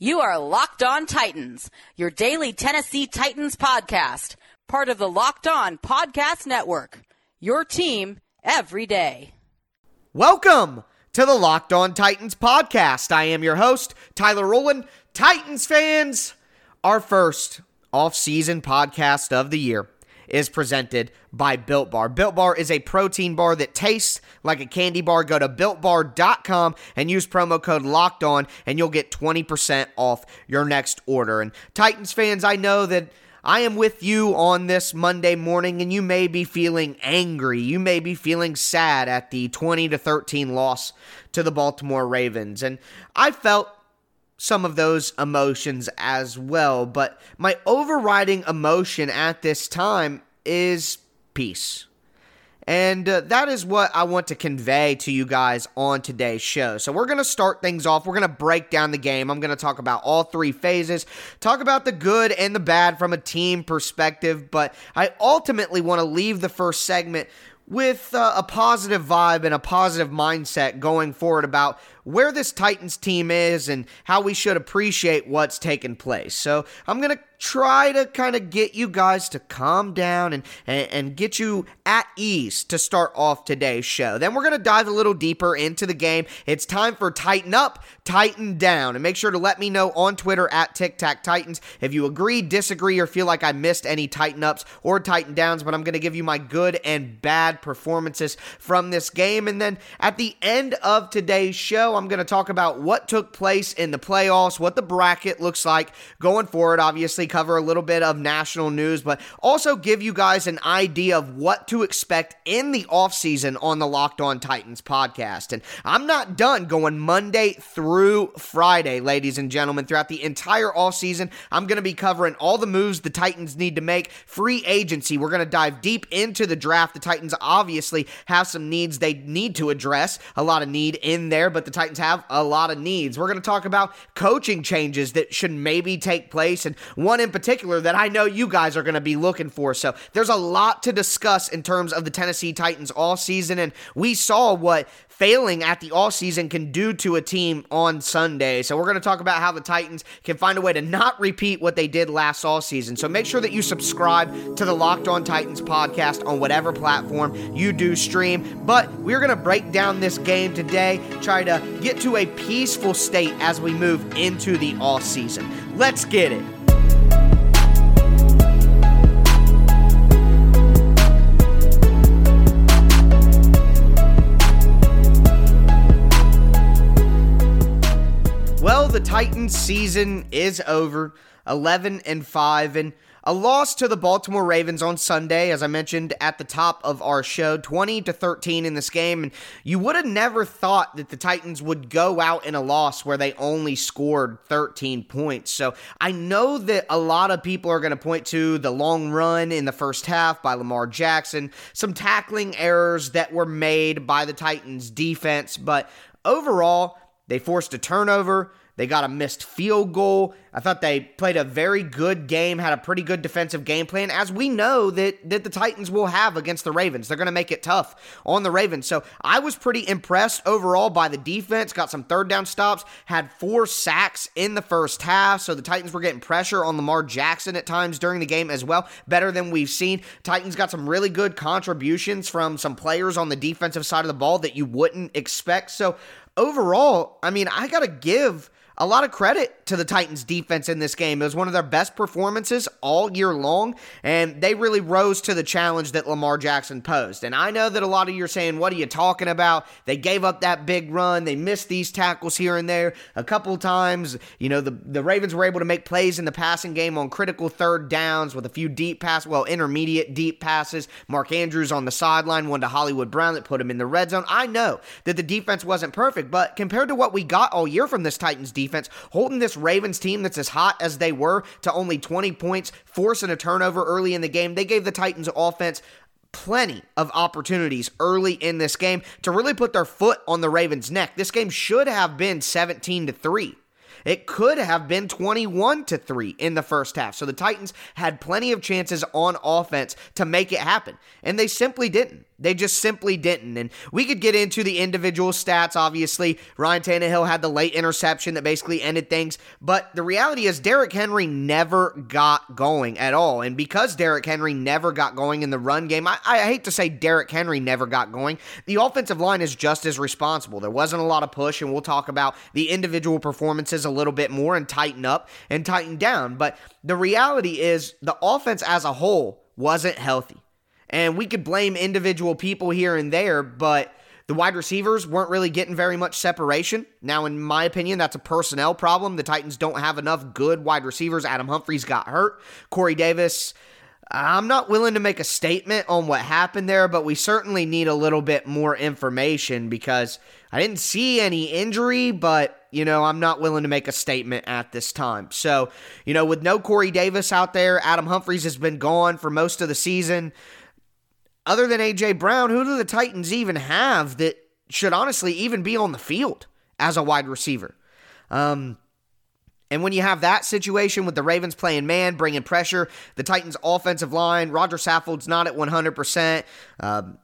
You are Locked On Titans, your daily Tennessee Titans podcast, part of the Locked On Podcast Network. Your team every day. Welcome to the Locked On Titans podcast. I am your host, Tyler Rowland. Titans fans, our first off-season podcast of the year is presented by Built Bar. Built Bar is a protein bar that tastes like a candy bar. Go to builtbar.com and use promo code locked on, and you'll get 20% off your next order. And Titans fans, I know that. I am with you on this Monday morning, and you may be feeling angry. You may be feeling sad at the 20 to 13 loss to the Baltimore Ravens. And I felt some of those emotions as well. But my overriding emotion at this time is peace. And uh, that is what I want to convey to you guys on today's show. So, we're going to start things off. We're going to break down the game. I'm going to talk about all three phases, talk about the good and the bad from a team perspective. But I ultimately want to leave the first segment with uh, a positive vibe and a positive mindset going forward about where this Titans team is and how we should appreciate what's taken place. So I'm going to try to kind of get you guys to calm down and, and, and, get you at ease to start off today's show. Then we're going to dive a little deeper into the game. It's time for Tighten Up, Tighten Down. And make sure to let me know on Twitter at Tic Tac Titans if you agree, disagree, or feel like I missed any Tighten Ups or Tighten Downs. But I'm going to give you my good and bad performances from this game. And then at the end of today's show, I'm going to talk about what took place in the playoffs, what the bracket looks like going forward. Obviously, cover a little bit of national news, but also give you guys an idea of what to expect in the offseason on the Locked On Titans podcast. And I'm not done going Monday through Friday, ladies and gentlemen. Throughout the entire offseason, I'm going to be covering all the moves the Titans need to make, free agency. We're going to dive deep into the draft. The Titans obviously have some needs they need to address, a lot of need in there, but the Titans have a lot of needs. We're going to talk about coaching changes that should maybe take place, and one in particular that I know you guys are going to be looking for. So there's a lot to discuss in terms of the Tennessee Titans all season, and we saw what failing at the all season can do to a team on Sunday. So we're going to talk about how the Titans can find a way to not repeat what they did last all season. So make sure that you subscribe to the Locked On Titans podcast on whatever platform you do stream. But we're going to break down this game today, try to get to a peaceful state as we move into the all season. Let's get it. Well, the Titans season is over. 11 and 5 and a loss to the Baltimore Ravens on Sunday, as I mentioned at the top of our show, 20 to 13 in this game. And you would have never thought that the Titans would go out in a loss where they only scored 13 points. So I know that a lot of people are going to point to the long run in the first half by Lamar Jackson, some tackling errors that were made by the Titans defense, but overall, they forced a turnover. They got a missed field goal. I thought they played a very good game, had a pretty good defensive game plan, as we know that, that the Titans will have against the Ravens. They're going to make it tough on the Ravens. So I was pretty impressed overall by the defense. Got some third down stops, had four sacks in the first half. So the Titans were getting pressure on Lamar Jackson at times during the game as well. Better than we've seen. Titans got some really good contributions from some players on the defensive side of the ball that you wouldn't expect. So overall, I mean, I got to give a lot of credit to the Titans defense in this game. It was one of their best performances all year long, and they really rose to the challenge that Lamar Jackson posed. And I know that a lot of you are saying, What are you talking about? They gave up that big run. They missed these tackles here and there a couple times. You know, the, the Ravens were able to make plays in the passing game on critical third downs with a few deep passes, well, intermediate deep passes. Mark Andrews on the sideline, one to Hollywood Brown that put him in the red zone. I know that the defense wasn't perfect, but compared to what we got all year from this Titans defense, defense, holding this Ravens team that's as hot as they were to only 20 points, forcing a turnover early in the game. They gave the Titans offense plenty of opportunities early in this game to really put their foot on the Ravens' neck. This game should have been 17 to 3. It could have been 21 to 3 in the first half. So the Titans had plenty of chances on offense to make it happen, and they simply didn't. They just simply didn't. And we could get into the individual stats, obviously. Ryan Tannehill had the late interception that basically ended things. But the reality is, Derrick Henry never got going at all. And because Derrick Henry never got going in the run game, I, I hate to say Derrick Henry never got going. The offensive line is just as responsible. There wasn't a lot of push, and we'll talk about the individual performances a little bit more and tighten up and tighten down. But the reality is, the offense as a whole wasn't healthy. And we could blame individual people here and there, but the wide receivers weren't really getting very much separation. Now, in my opinion, that's a personnel problem. The Titans don't have enough good wide receivers. Adam Humphries got hurt. Corey Davis, I'm not willing to make a statement on what happened there, but we certainly need a little bit more information because I didn't see any injury, but, you know, I'm not willing to make a statement at this time. So, you know, with no Corey Davis out there, Adam Humphries has been gone for most of the season other than A.J. Brown, who do the Titans even have that should honestly even be on the field as a wide receiver? Um, and when you have that situation with the Ravens playing man, bringing pressure, the Titans' offensive line, Roger Saffold's not at 100%. Um,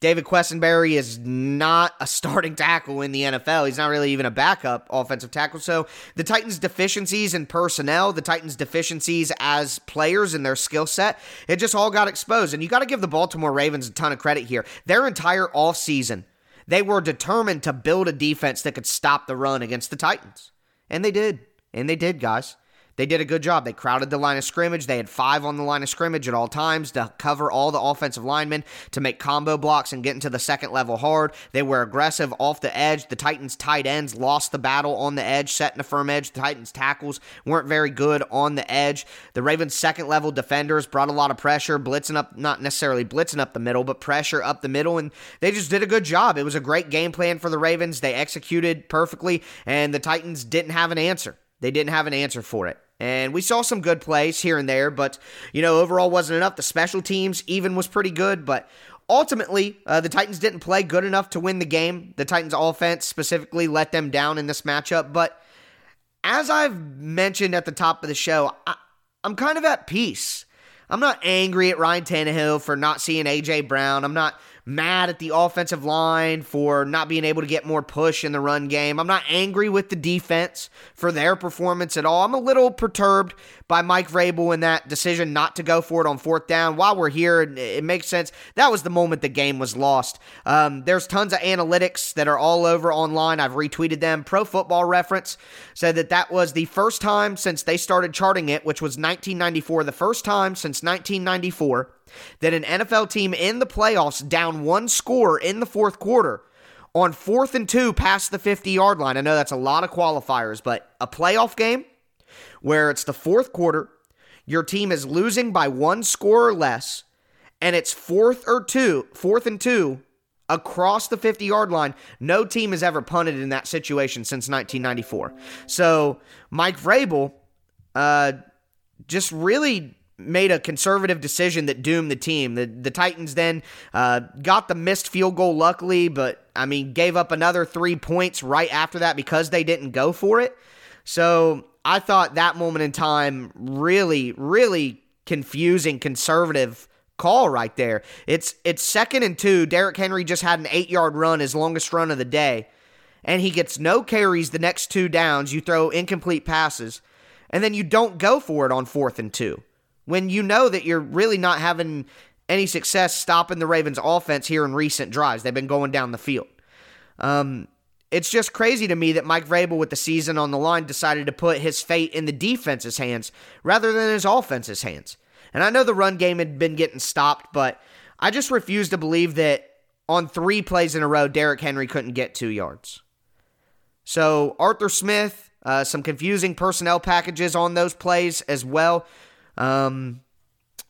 David Quessenberry is not a starting tackle in the NFL. He's not really even a backup offensive tackle. So the Titans' deficiencies in personnel, the Titans' deficiencies as players in their skill set, it just all got exposed. And you got to give the Baltimore Ravens a ton of credit here. Their entire offseason, they were determined to build a defense that could stop the run against the Titans. And they did. And they did, guys. They did a good job. They crowded the line of scrimmage. They had five on the line of scrimmage at all times to cover all the offensive linemen to make combo blocks and get into the second level hard. They were aggressive off the edge. The Titans' tight ends lost the battle on the edge, setting a firm edge. The Titans' tackles weren't very good on the edge. The Ravens' second level defenders brought a lot of pressure, blitzing up, not necessarily blitzing up the middle, but pressure up the middle, and they just did a good job. It was a great game plan for the Ravens. They executed perfectly, and the Titans didn't have an answer. They didn't have an answer for it. And we saw some good plays here and there, but, you know, overall wasn't enough. The special teams even was pretty good, but ultimately, uh, the Titans didn't play good enough to win the game. The Titans' offense specifically let them down in this matchup. But as I've mentioned at the top of the show, I, I'm kind of at peace. I'm not angry at Ryan Tannehill for not seeing A.J. Brown. I'm not mad at the offensive line for not being able to get more push in the run game. I'm not angry with the defense for their performance at all. I'm a little perturbed by Mike Vrabel in that decision not to go for it on fourth down. While we're here, it makes sense. That was the moment the game was lost. Um, there's tons of analytics that are all over online. I've retweeted them. Pro Football Reference said that that was the first time since they started charting it, which was 1994, the first time since 1994 that an NFL team in the playoffs down one score in the fourth quarter on fourth and two past the 50 yard line. I know that's a lot of qualifiers, but a playoff game where it's the fourth quarter, your team is losing by one score or less, and it's fourth or two, fourth and two across the 50 yard line. No team has ever punted in that situation since 1994. So Mike Vrabel, uh, just really made a conservative decision that doomed the team. The the Titans then uh, got the missed field goal, luckily, but I mean gave up another three points right after that because they didn't go for it. So I thought that moment in time really, really confusing, conservative call right there. It's it's second and two. Derrick Henry just had an eight yard run, his longest run of the day, and he gets no carries the next two downs. You throw incomplete passes, and then you don't go for it on fourth and two when you know that you're really not having any success stopping the Ravens' offense here in recent drives. They've been going down the field. Um, it's just crazy to me that Mike Vrabel, with the season on the line, decided to put his fate in the defense's hands rather than his offense's hands. And I know the run game had been getting stopped, but I just refuse to believe that on three plays in a row, Derrick Henry couldn't get two yards. So Arthur Smith, uh, some confusing personnel packages on those plays as well. Um,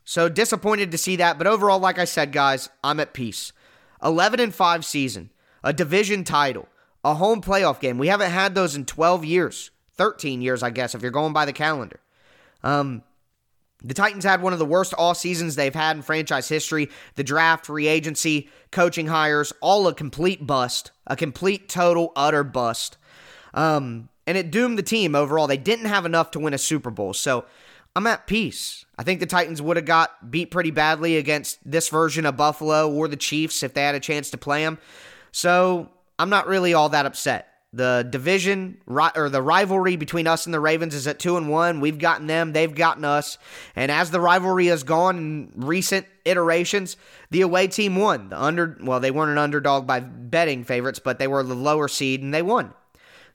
so disappointed to see that, but overall, like I said, guys, I'm at peace. 11 and 5 season, a division title, a home playoff game. We haven't had those in 12 years, 13 years, I guess, if you're going by the calendar. Um, the Titans had one of the worst all seasons they've had in franchise history. The draft, free agency, coaching hires, all a complete bust, a complete, total, utter bust. Um, and it doomed the team overall. They didn't have enough to win a Super Bowl. So I'm at peace. I think the Titans would have got beat pretty badly against this version of Buffalo or the Chiefs if they had a chance to play them. So I'm not really all that upset. The division or the rivalry between us and the Ravens is at two and one. We've gotten them, they've gotten us. And as the rivalry has gone in recent iterations, the away team won. The under well, they weren't an underdog by betting favorites, but they were the lower seed and they won.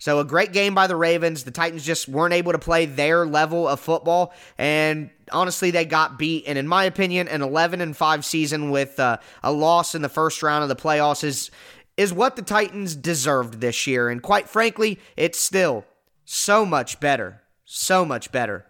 So a great game by the Ravens. The Titans just weren't able to play their level of football, and honestly, they got beat. And in my opinion, an 11 and 5 season with uh, a loss in the first round of the playoffs is is what the Titans deserved this year. And quite frankly, it's still so much better, so much better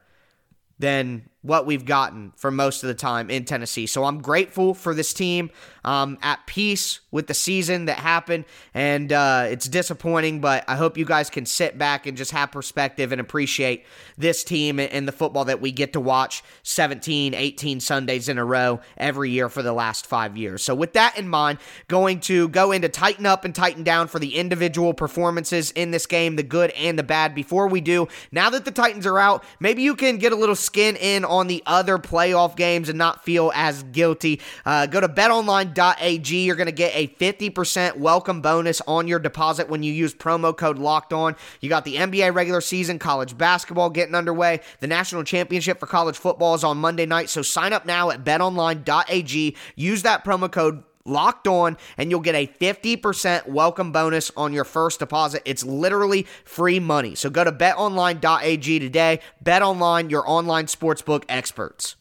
than what we've gotten for most of the time in Tennessee. So I'm grateful for this team. Um, at peace with the season that happened, and uh, it's disappointing, but I hope you guys can sit back and just have perspective and appreciate this team and the football that we get to watch 17, 18 Sundays in a row every year for the last five years. So, with that in mind, going to go into tighten up and tighten down for the individual performances in this game, the good and the bad. Before we do, now that the Titans are out, maybe you can get a little skin in on the other playoff games and not feel as guilty. Uh, go to betonline.ag. You're going to get a 50% welcome bonus on your deposit when you use promo code locked on. You got the NBA regular season, college basketball getting underway. The national championship for college football is on Monday night. So sign up now at betonline.ag. Use that promo code locked on and you'll get a 50% welcome bonus on your first deposit. It's literally free money. So go to betonline.ag today. Bet online, your online sportsbook experts.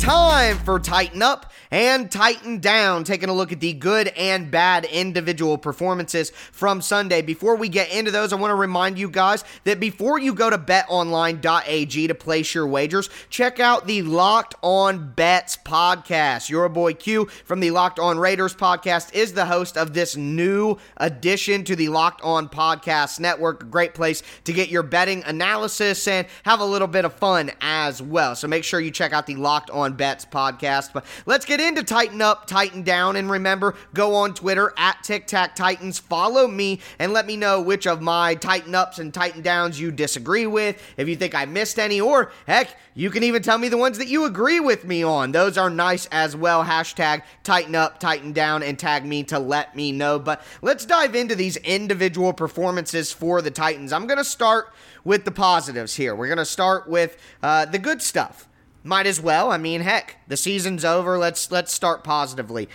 Time for Tighten Up and tighten down, taking a look at the good and bad individual performances from Sunday. Before we get into those, I want to remind you guys that before you go to betonline.ag to place your wagers, check out the Locked On Bets podcast. Your boy Q from the Locked On Raiders podcast is the host of this new addition to the Locked On Podcast Network. A great place to get your betting analysis and have a little bit of fun as well. So make sure you check out the Locked On Bets podcast. But let's get into Tighten Up, Tighten Down. And remember, go on Twitter at Tic Tac Titans. Follow me and let me know which of my Tighten Ups and Tighten Downs you disagree with. If you think I missed any, or heck, you can even tell me the ones that you agree with me on. Those are nice as well. Hashtag Tighten Up, Tighten Down, and tag me to let me know. But let's dive into these individual performances for the Titans. I'm going to start with the positives here. We're going to start with uh, the good stuff. Might as well. I mean, heck, the season's over. Let's let's start positively.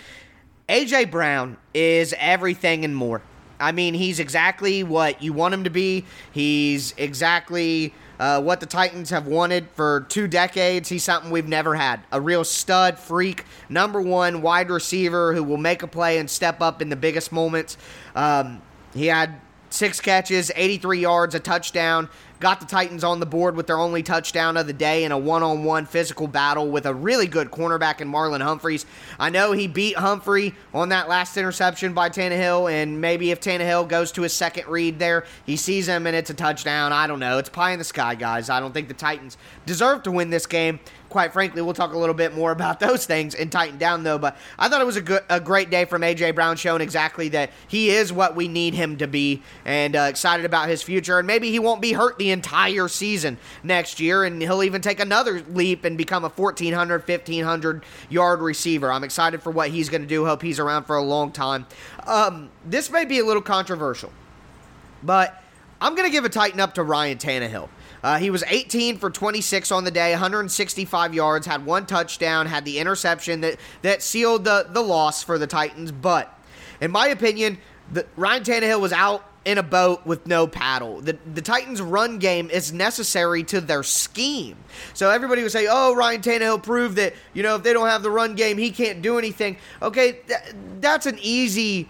AJ Brown is everything and more. I mean, he's exactly what you want him to be. He's exactly uh, what the Titans have wanted for two decades. He's something we've never had. A real stud, freak, number one wide receiver who will make a play and step up in the biggest moments. Um, he had six catches, 83 yards, a touchdown got the Titans on the board with their only touchdown of the day in a one on one physical battle with a really good cornerback in Marlon Humphreys. I know he beat Humphrey on that last interception by Tannehill, and maybe if Tannehill goes to his second read there, he sees him and it's a touchdown. I don't know. It's pie in the sky, guys. I don't think the Titans deserve to win this game quite frankly, we'll talk a little bit more about those things and tighten down though. But I thought it was a good, a great day from AJ Brown, showing exactly that he is what we need him to be, and uh, excited about his future. And maybe he won't be hurt the entire season next year, and he'll even take another leap and become a 1400, 1500 yard receiver. I'm excited for what he's going to do. Hope he's around for a long time. Um, this may be a little controversial, but I'm going to give a tighten up to Ryan Tannehill. Uh, he was 18 for 26 on the day, 165 yards, had one touchdown, had the interception that, that sealed the, the loss for the Titans. But in my opinion, the, Ryan Tannehill was out in a boat with no paddle. The, the Titans' run game is necessary to their scheme. So everybody would say, oh, Ryan Tannehill proved that, you know, if they don't have the run game, he can't do anything. Okay, th- that's an easy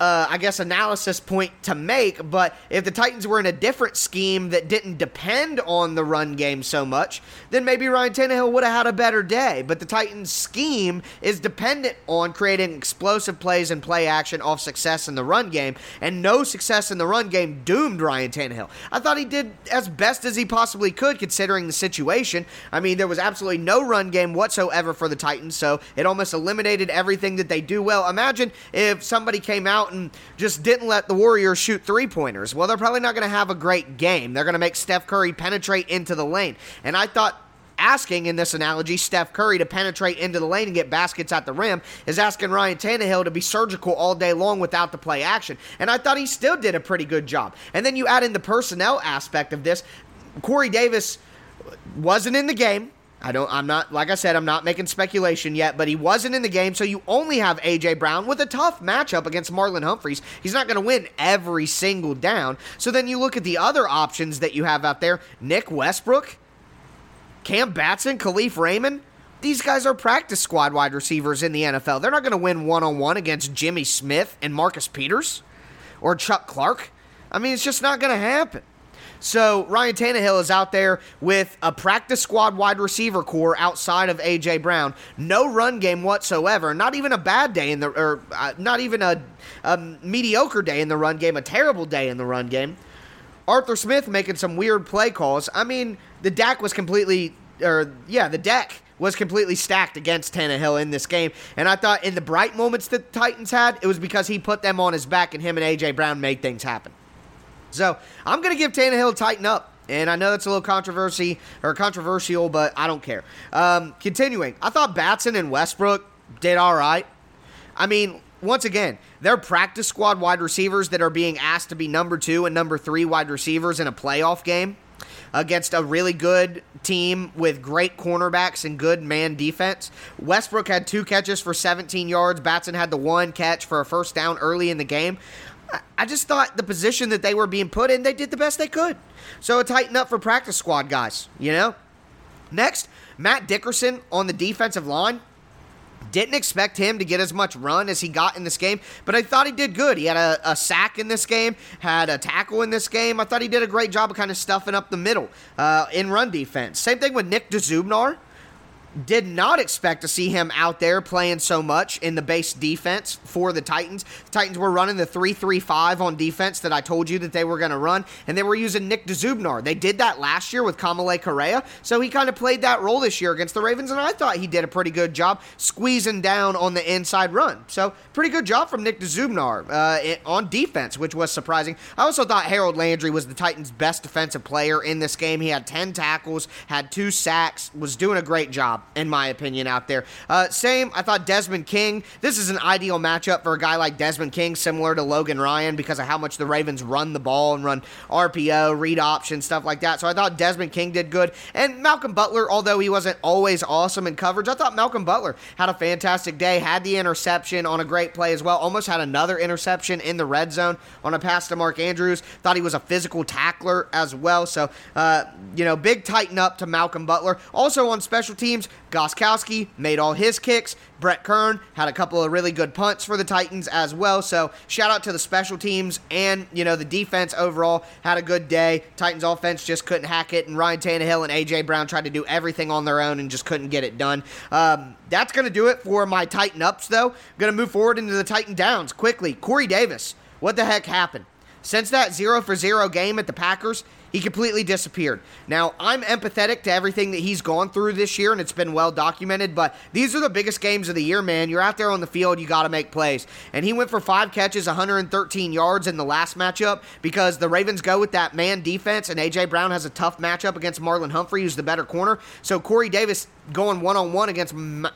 uh, I guess, analysis point to make. But if the Titans were in a different scheme that didn't depend on the run game so much, then maybe Ryan Tannehill would have had a better day. But the Titans' scheme is dependent on creating explosive plays and play action off success in the run game, and no success in the run game doomed Ryan Tannehill. I thought he did as best as he possibly could considering the situation. I mean, there was absolutely no run game whatsoever for the Titans, so it almost eliminated everything that they do well. Imagine if somebody came out and just didn't let the Warriors shoot three pointers. Well, they're probably not going to have a great game. They're going to make Steph Curry penetrate into the lane. And I thought asking in this analogy Steph Curry to penetrate into the lane and get baskets at the rim is asking Ryan Tannehill to be surgical all day long without the play action. And I thought he still did a pretty good job. And then you add in the personnel aspect of this. Corey Davis wasn't in the game. I don't I'm not like I said I'm not making speculation yet, but he wasn't in the game, so you only have AJ Brown with a tough matchup against Marlon Humphreys. He's not going to win every single down. So then you look at the other options that you have out there, Nick Westbrook, Cam Batson, Kalif Raymond, these guys are practice squad wide receivers in the NFL. They're not going to win one on one against Jimmy Smith and Marcus Peters or Chuck Clark. I mean, it's just not going to happen. So Ryan Tannehill is out there with a practice squad wide receiver core outside of AJ Brown. No run game whatsoever. Not even a bad day in the, or uh, not even a, a mediocre day in the run game. A terrible day in the run game. Arthur Smith making some weird play calls. I mean, the deck was completely, or yeah, the deck was completely stacked against Tannehill in this game. And I thought in the bright moments that the Titans had, it was because he put them on his back and him and A.J. Brown made things happen. So I'm going to give Tannehill tighten up. And I know that's a little controversy or controversial, but I don't care. Um, continuing, I thought Batson and Westbrook did all right. I mean, once again, they're practice squad wide receivers that are being asked to be number two and number three wide receivers in a playoff game against a really good team with great cornerbacks and good man defense. Westbrook had two catches for 17 yards. Batson had the one catch for a first down early in the game. I just thought the position that they were being put in, they did the best they could. So tighten up for practice squad guys, you know? Next, Matt Dickerson on the defensive line. Didn't expect him to get as much run as he got in this game, but I thought he did good. He had a, a, sack in this game, had a tackle in this game. I thought he did a great job of kind of stuffing up the middle uh, in run defense. Same thing with Nick Dzubnar did not expect to see him out there playing so much in the base defense for the Titans. The Titans were running the 3 3 5 on defense that I told you that they were going to run, and they were using Nick Dzubnar. They did that last year with Kamalei Correa, so he kind of played that role this year against the Ravens, and I thought he did a pretty good job squeezing down on the inside run. So, pretty good job from Nick Dzubnar uh, on defense, which was surprising. I also thought Harold Landry was the Titans' best defensive player in this game. He had 10 tackles, had two sacks, was doing a great job in my opinion, out there. Uh, same, I thought Desmond King. This is an ideal matchup for a guy like Desmond King, similar to Logan Ryan, because of how much the Ravens run the ball and run RPO, read option, stuff like that. So I thought Desmond King did good. And Malcolm Butler, although he wasn't always awesome in coverage, I thought Malcolm Butler had a fantastic day, had the interception on a great play as well, almost had another interception in the red zone on a pass to Mark Andrews. Thought he was a physical tackler as well. So, uh, you know, big tighten up to Malcolm Butler. Also on special teams, Gostkowski made all his kicks. Brett Kern had a couple of really good punts for the Titans as well. So shout out to the special teams and you know the defense overall had a good day. Titans offense just couldn't hack it, and Ryan Tannehill and AJ Brown tried to do everything on their own and just couldn't get it done. Um, that's to do it for my Titan ups though. Going to move forward into the Titan downs quickly. Corey Davis, what the heck happened? Since that zero for zero game at the Packers, he completely disappeared. Now, I'm empathetic to everything that he's gone through this year, and it's been well documented, but these are the biggest games of the year, man. You're out there on the field, you got to make plays. And he went for five catches, 113 yards in the last matchup because the Ravens go with that man defense, and A.J. Brown has a tough matchup against Marlon Humphrey, who's the better corner. So Corey Davis going one on one against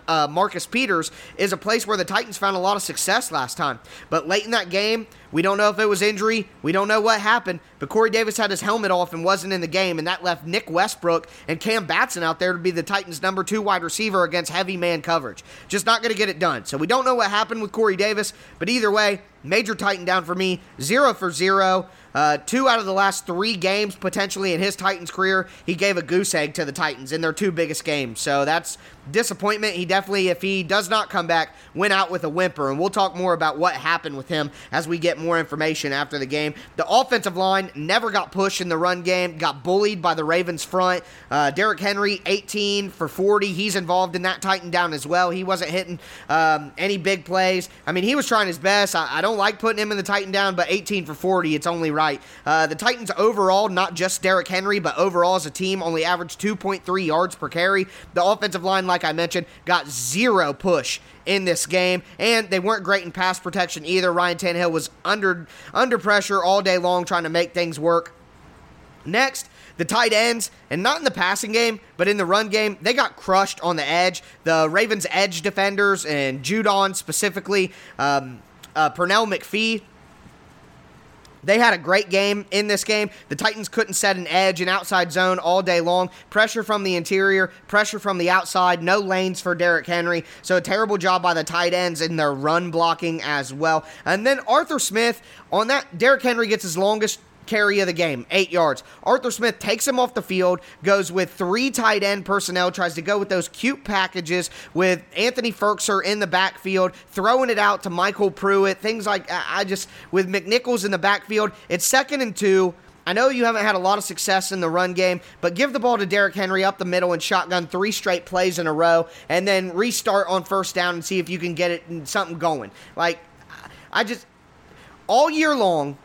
uh, Marcus Peters is a place where the Titans found a lot of success last time. But late in that game, we don't know if it was injury. We don't know what happened. But Corey Davis had his helmet off and wasn't in the game, and that left Nick Westbrook and Cam Batson out there to be the Titans' number two wide receiver against heavy man coverage. Just not going to get it done. So we don't know what happened with Corey Davis, but either way, major Titan down for me. Zero for zero. Uh, two out of the last three games, potentially in his Titans career, he gave a goose egg to the Titans in their two biggest games. So that's disappointment. He definitely, if he does not come back, went out with a whimper. And we'll talk more about what happened with him as we get more information after the game. The offensive line never got pushed in the run game, got bullied by the Ravens front. Uh, Derrick Henry, 18 for 40. He's involved in that Titan down as well. He wasn't hitting um, any big plays. I mean, he was trying his best. I, I, don't like putting him in the Titan down, but 18 for 40, it's only right. Uh, the Titans overall, not just Derrick Henry, but overall as a team, only averaged 2.3 yards per carry. The offensive line, like I mentioned, got zero push in this game, and they weren't great in pass protection either. Ryan Tannehill was under under pressure all day long trying to make things work. Next, the tight ends, and not in the passing game, but in the run game, they got crushed on the edge. The Ravens' edge defenders and Judon specifically, um, uh, Pernell McPhee they had a great game in this game. The Titans couldn't set an edge, an outside zone all day long. Pressure from the interior, pressure from the outside, no lanes for Derrick Henry. So a terrible job by the tight ends in their run blocking as well. And then Arthur Smith on that, Derrick Henry gets his longest carry of the game, eight yards. Arthur Smith takes him off the field, goes with three tight end personnel, tries to go with those cute packages with Anthony Firkser in the backfield, throwing it out to MyCole Pruitt, things like I just, with McNichols in the backfield, it's second and two. I know you haven't had a lot of success in the run game, but give the ball to Derrick Henry up the middle and shotgun three straight plays in a row, and then restart on first down and see if you can get it something going. Like, I just all year long,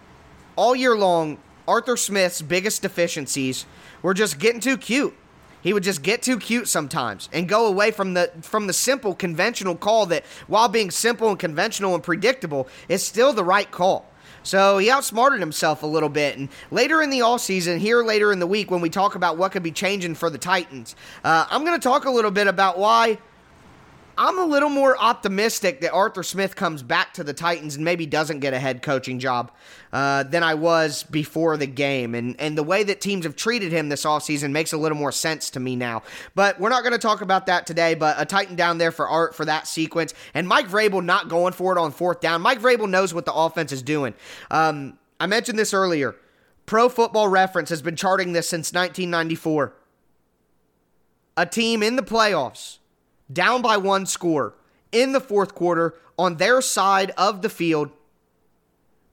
all year long, Arthur Smith's biggest deficiencies were just getting too cute. He would just get too cute sometimes and go away from the from the simple conventional call that while being simple and conventional and predictable is still the right call. So he outsmarted himself a little bit. And later in the all season, here later in the week, when we talk about what could be changing for the Titans, uh, I'm going to talk a little bit about why I'm a little more optimistic that Arthur Smith comes back to the Titans and maybe doesn't get a head coaching job uh, than I was before the game. And, and the way that teams have treated him this offseason makes a little more sense to me now. But we're not going to talk about that today, but a Titan down there for Art for that sequence. And Mike Vrabel not going for it on fourth down. Mike Vrabel knows what the offense is doing. Um, I mentioned this earlier. Pro Football Reference has been charting this since 1994. A team in the playoffs down by one score in the fourth quarter on their side of the field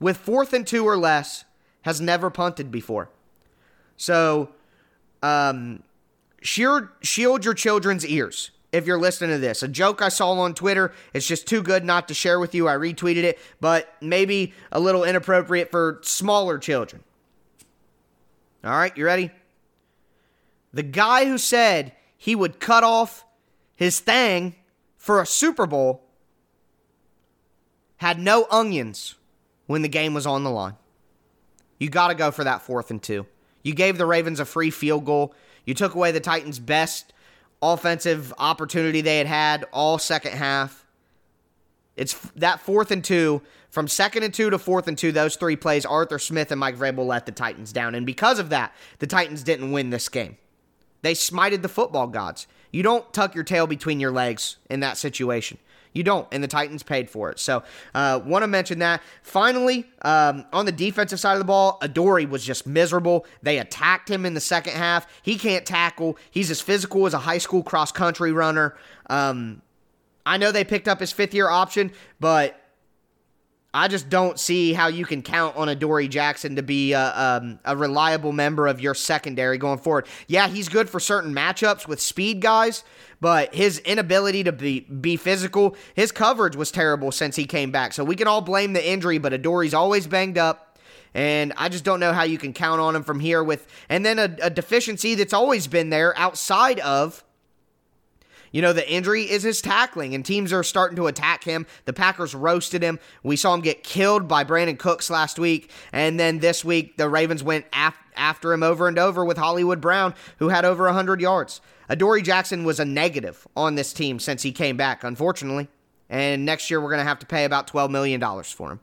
with fourth and two or less has never punted before. So, um, shield, shield your children's ears if you're listening to this. A joke I saw on Twitter, it's just too good not to share with you. I retweeted it, but maybe a little inappropriate for smaller children. All right, you ready? The guy who said he would cut off his thing for a Super Bowl had no onions when the game was on the line. You got to go for that fourth and two. You gave the Ravens a free field goal. You took away the Titans' best offensive opportunity they had had all second half. It's that fourth and two from second and two to fourth and two. Those three plays, Arthur Smith and Mike Vrabel let the Titans down, and because of that, the Titans didn't win this game. They smited the football gods. You don't tuck your tail between your legs in that situation. You don't, and the Titans paid for it. So, uh, want to mention that. Finally, um, on the defensive side of the ball, Adoree was just miserable. They attacked him in the second half. He can't tackle. He's as physical as a high school cross country runner. Um, I know they picked up his fifth year option, but I just don't see how you can count on Adoree Jackson to be a, um, a, reliable member of your secondary going forward. Yeah, he's good for certain matchups with speed guys, but his inability to be, be physical, his coverage was terrible since he came back. So we can all blame the injury, but Adoree's always banged up. And I just don't know how you can count on him from here with, and then a, a deficiency that's always been there outside of you know, the injury is his tackling, and teams are starting to attack him. The Packers roasted him. We saw him get killed by Brandin Cooks last week. And then this week, the Ravens went af- after him over and over with Hollywood Brown, who had over 100 yards. Adoree Jackson was a negative on this team since he came back, unfortunately. And next year, we're going to have to pay about $12 million for him.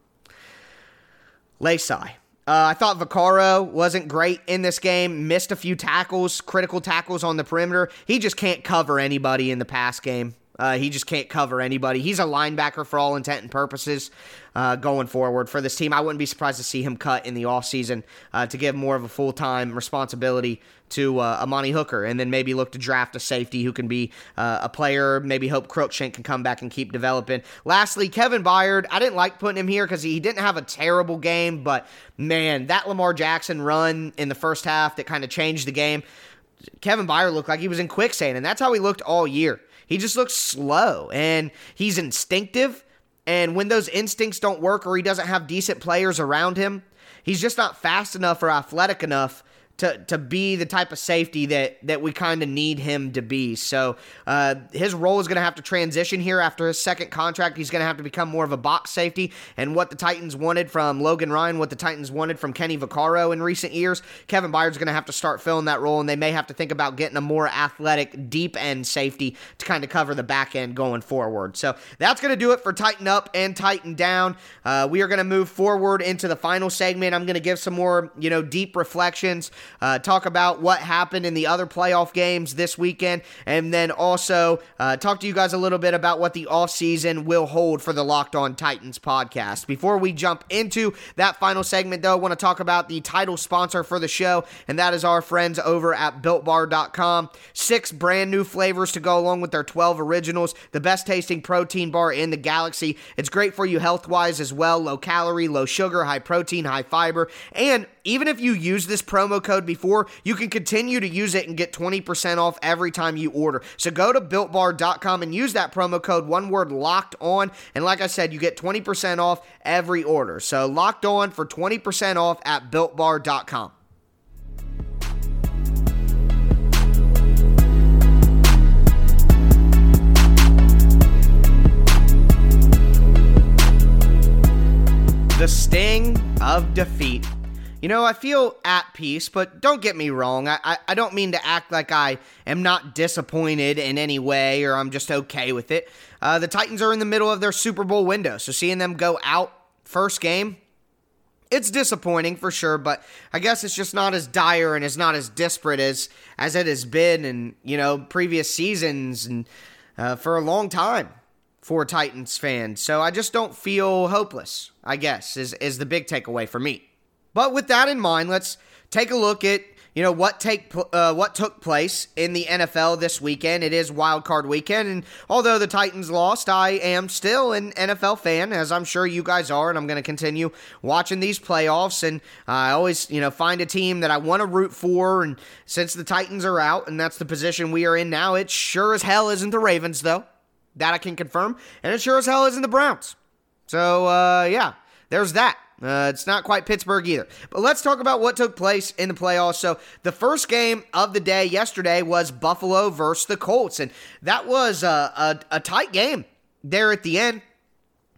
Laysai. Uh, I thought Vaccaro wasn't great in this game, missed a few tackles, critical tackles on the perimeter. He just can't cover anybody in the pass game. Uh, he just can't cover anybody. He's a linebacker for all intent and purposes uh, going forward for this team. I wouldn't be surprised to see him cut in the offseason uh, to give more of a full time responsibility to uh, Amani Hooker and then maybe look to draft a safety who can be uh, a player. Maybe hope Cruikshank can come back and keep developing. Lastly, Kevin Byard. I didn't like putting him here because he didn't have a terrible game, but man, that Lamar Jackson run in the first half that kind of changed the game. Kevin Byard looked like he was in quicksand, and that's how he looked all year. He just looks slow and he's instinctive. And when those instincts don't work or he doesn't have decent players around him, he's just not fast enough or athletic enough to to be the type of safety that that we kind of need him to be. So uh, his role is going to have to transition here after his second contract. He's going to have to become more of a box safety. And what the Titans wanted from Logan Ryan, what the Titans wanted from Kenny Vaccaro in recent years, Kevin Byard's going to have to start filling that role, and they may have to think about getting a more athletic deep end safety to kind of cover the back end going forward. So that's going to do it for Tighten Up and Tighten Down. Uh, we are going to move forward into the final segment. I'm going to give some more you know deep reflections uh, talk about what happened in the other playoff games this weekend, and then also uh, talk to you guys a little bit about what the offseason will hold for the Locked On Titans podcast. Before we jump into that final segment, though, I want to talk about the title sponsor for the show, and that is our friends over at BuiltBar.com. Six brand new flavors to go along with their 12 originals, the best tasting protein bar in the galaxy. It's great for you health wise as well low calorie, low sugar, high protein, high fiber, and even if you use this promo code before, you can continue to use it and get 20% off every time you order. So go to builtbar.com and use that promo code, one word locked on. And like I said, you get 20% off every order. So locked on for 20% off at builtbar.com. The sting of defeat you know, I feel at peace, but don't get me wrong. I, I, I, don't mean to act like I am not disappointed in any way or I'm just okay with it. Uh, the Titans are in the middle of their Super Bowl window, so seeing them go out first game, it's disappointing for sure, but I guess it's just not as dire and it's not as disparate as as it has been in you know previous seasons and uh, for a long time for Titans fans. So I just don't feel hopeless. I guess is is the big takeaway for me. But with that in mind, let's take a look at you know what take uh, what took place in the NFL this weekend. It is Wild Card Weekend, and although the Titans lost, I am still an NFL fan, as I'm sure you guys are, and I'm going to continue watching these playoffs. And I always you know find a team that I want to root for. And since the Titans are out, and that's the position we are in now, it sure as hell isn't the Ravens, though. That I can confirm, and it sure as hell isn't the Browns. So uh, yeah, there's that. Uh, it's not quite Pittsburgh either. But let's talk about what took place in the playoffs. So, the first game of the day yesterday was Buffalo versus the Colts, and that was a, a, a tight game there at the end.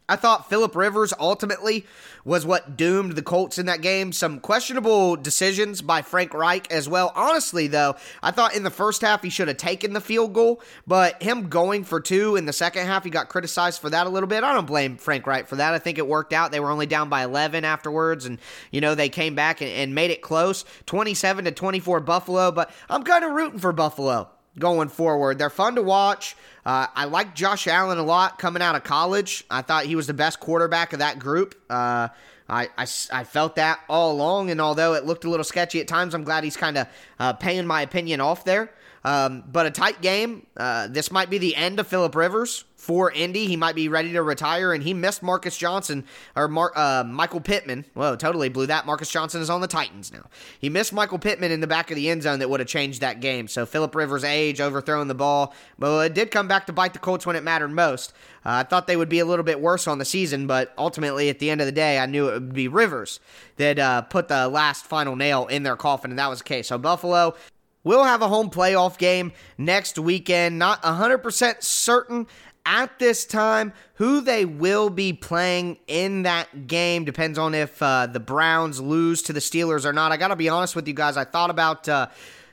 I thought Philip Rivers ultimately was what doomed the Colts in that game. Some questionable decisions by Frank Reich as well. Honestly, though, I thought in the first half he should have taken the field goal, but him going for two in the second half, he got criticized for that a little bit. I don't blame Frank Reich for that. I think it worked out. They were only down by 11 afterwards, and, you know, they came back and, and made it close 27 to 24 Buffalo, but I'm kind of rooting for Buffalo going forward. They're fun to watch. Uh, I like Josh Allen a lot coming out of college. I thought he was the best quarterback of that group. Uh, I, I, I, felt that all along, and although it looked a little sketchy at times, I'm glad he's kind of uh, paying my opinion off there. Um, but a tight game. Uh, this might be the end of Philip Rivers for Indy. He might be ready to retire, and he missed Marcus Johnson or Mar- uh, Michael Pittman. Whoa, totally blew that. Marcus Johnson is on the Titans now. He missed Michael Pittman in the back of the end zone that would have changed that game. So Philip Rivers' age, overthrowing the ball, but it did come back to bite the Colts when it mattered most. Uh, I thought they would be a little bit worse on the season, but ultimately, at the end of the day, I knew it would be Rivers that uh, put the last final nail in their coffin, and that was the case. So Buffalo will have a home playoff game next weekend. Not 100% certain at this time who they will be playing in that game depends on if uh, the Browns lose to the Steelers or not. I got to be honest with you guys. I thought about. Uh,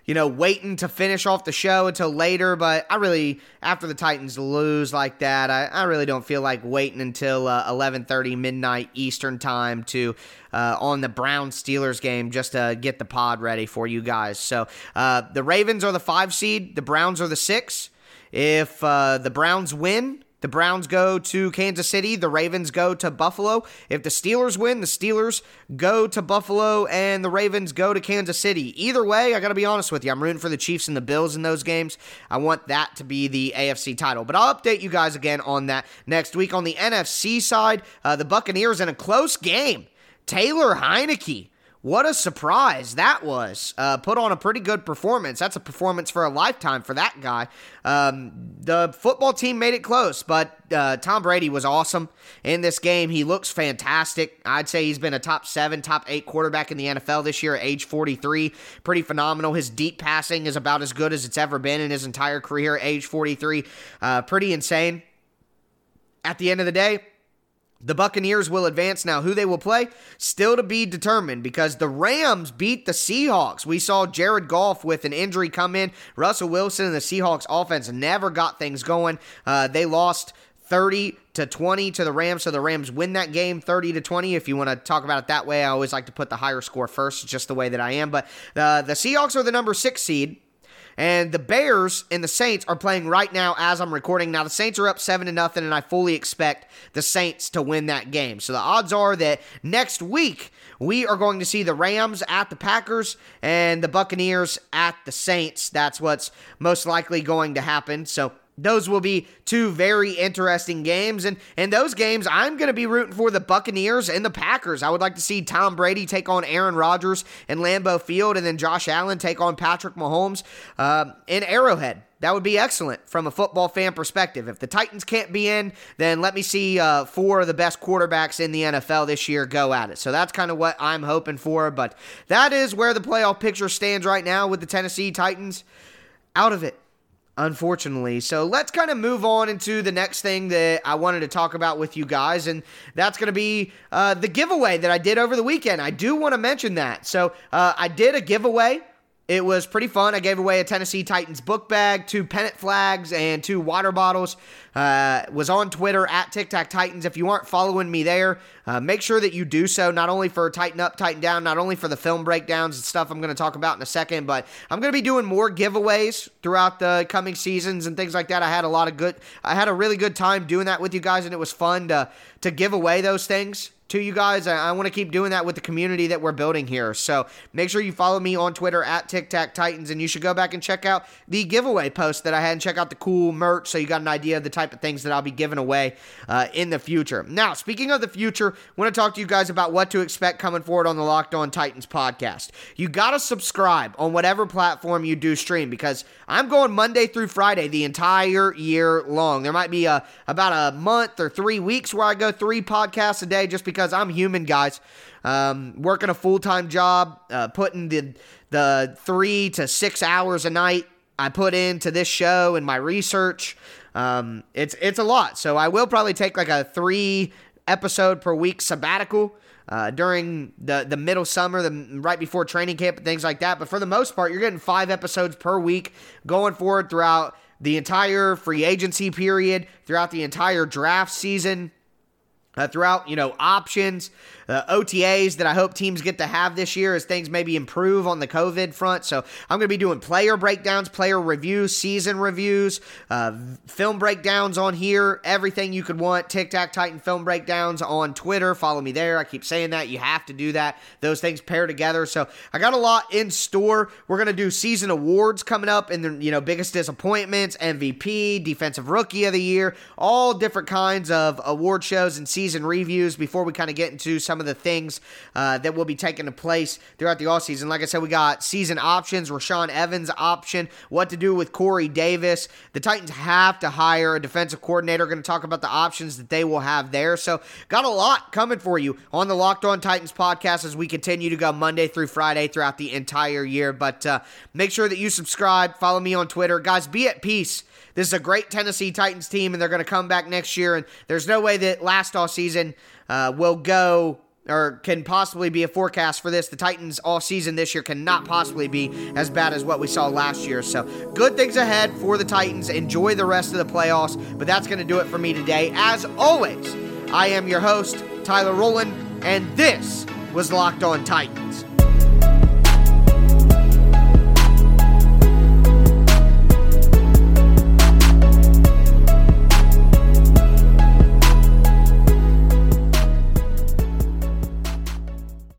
you know, waiting to finish off the show until later. But I really, after the Titans lose like that, I, I really don't feel like waiting until uh, 11:30 midnight Eastern time to uh, on the Brown Steelers game just to get the pod ready for you guys. So uh, the Ravens are the five seed, the Browns are the six. If uh, the Browns win, the Browns go to Kansas City, the Ravens go to Buffalo. If the Steelers win, the Steelers go to Buffalo, and the Ravens go to Kansas City. Either way, I got to be honest with you, I'm rooting for the Chiefs and the Bills in those games. I want that to be the AFC title. But I'll update you guys again on that next week. On the NFC side, uh, the Buccaneers in a close game. Taylor Heinicke what a surprise that was. Uh, put on a pretty good performance. That's a performance for a lifetime for that guy. Um, the football team made it close, but uh, Tom Brady was awesome in this game. He looks fantastic. I'd say he's been a top seven, top eight quarterback in the NFL this year at age 43. Pretty phenomenal. His deep passing is about as good as it's ever been in his entire career at age 43. Uh, pretty insane. At the end of the day, the Buccaneers will advance now. Who they will play, still to be determined because the Rams beat the Seahawks. We saw Jared Goff with an injury come in. Russell Wilson and the Seahawks offense never got things going. Uh, they lost 30 to 20 to the Rams. So the Rams win that game 30 to 20. If you want to talk about it that way, I always like to put the higher score first, just the way that I am. But uh, the Seahawks are the number six seed. And the Bears and the Saints are playing right now as I'm recording. Now the Saints are up seven to nothing, and I fully expect the Saints to win that game. So the odds are that next week we are going to see the Rams at the Packers and the Buccaneers at the Saints. That's what's most likely going to happen. So those will be two very interesting games. And in those games, I'm going to be rooting for the Buccaneers and the Packers. I would like to see Tom Brady take on Aaron Rodgers in Lambeau Field and then Josh Allen take on Patrick Mahomes uh, in Arrowhead. That would be excellent from a football fan perspective. If the Titans can't be in, then let me see uh, four of the best quarterbacks in the NFL this year go at it. So that's kind of what I'm hoping for. But that is where the playoff picture stands right now with the Tennessee Titans out of it unfortunately. So let's kind of move on into the next thing that I wanted to talk about with you guys, and that's going to be uh, the giveaway that I did over the weekend. I do want to mention that. So uh, I did a giveaway it was pretty fun. I gave away a Tennessee Titans book bag, two pennant flags, and two water bottles. Uh, was on Twitter at Tic Tac Titans. If you aren't following me there, uh, make sure that you do so. Not only for Tighten Up, Tighten Down, not only for the film breakdowns and stuff I'm going to talk about in a second, but I'm going to be doing more giveaways throughout the coming seasons and things like that. I had a lot of good. I had a really good time doing that with you guys, and it was fun to to give away those things to you guys. I, I want to keep doing that with the community that we're building here. So make sure you follow me on Twitter at Tic Tac Titans, and you should go back and check out the giveaway post that I had and check out the cool merch so you got an idea of the type of things that I'll be giving away uh, in the future. Now, speaking of the future, I want to talk to you guys about what to expect coming forward on the Locked On Titans podcast. You got to subscribe on whatever platform you do stream because I'm going Monday through Friday the entire year long. There might be a about a month or three weeks where I go three podcasts a day just because because I'm human, guys. Um, working a full time job, uh, putting the the three to six hours a night I put into this show and my research. Um, it's it's a lot. So I will probably take like a three episode per week sabbatical. Uh, during the the middle summer, the right before training camp and things like that. But for the most part, you're getting five episodes per week going forward throughout the entire free agency period, throughout the entire draft season. Uh, throughout, you know, options, uh, OTAs that I hope teams get to have this year as things maybe improve on the COVID front. So I'm going to be doing player breakdowns, player reviews, season reviews, uh, film breakdowns on here, everything you could want. Tic Tac Titan film breakdowns on Twitter. Follow me there. I keep saying that. You have to do that. Those things pair together. So I got a lot in store. We're going to do season awards coming up and the, you know, biggest disappointments, MVP, defensive rookie of the year, all different kinds of award shows and season reviews before we kind of get into some of the things uh, that will be taking place throughout the offseason. Like I said, we got season options, Rashaan Evans option, what to do with Corey Davis. The Titans have to hire a defensive coordinator. Going to talk about the options that they will have there. So, got a lot coming for you on the Locked On Titans podcast as we continue to go Monday through Friday throughout the entire year. But uh, make sure that you subscribe, follow me on Twitter. Guys, be at peace. This is a great Tennessee Titans team, and they're going to come back next year. And there's no way that last off season uh, will go or can possibly be a forecast for this. The Titans all season this year cannot possibly be as bad as what we saw last year. So, good things ahead for the Titans. Enjoy the rest of the playoffs. But that's going to do it for me today. As always, I am your host, Tyler Rowland, and this was Locked On Titans.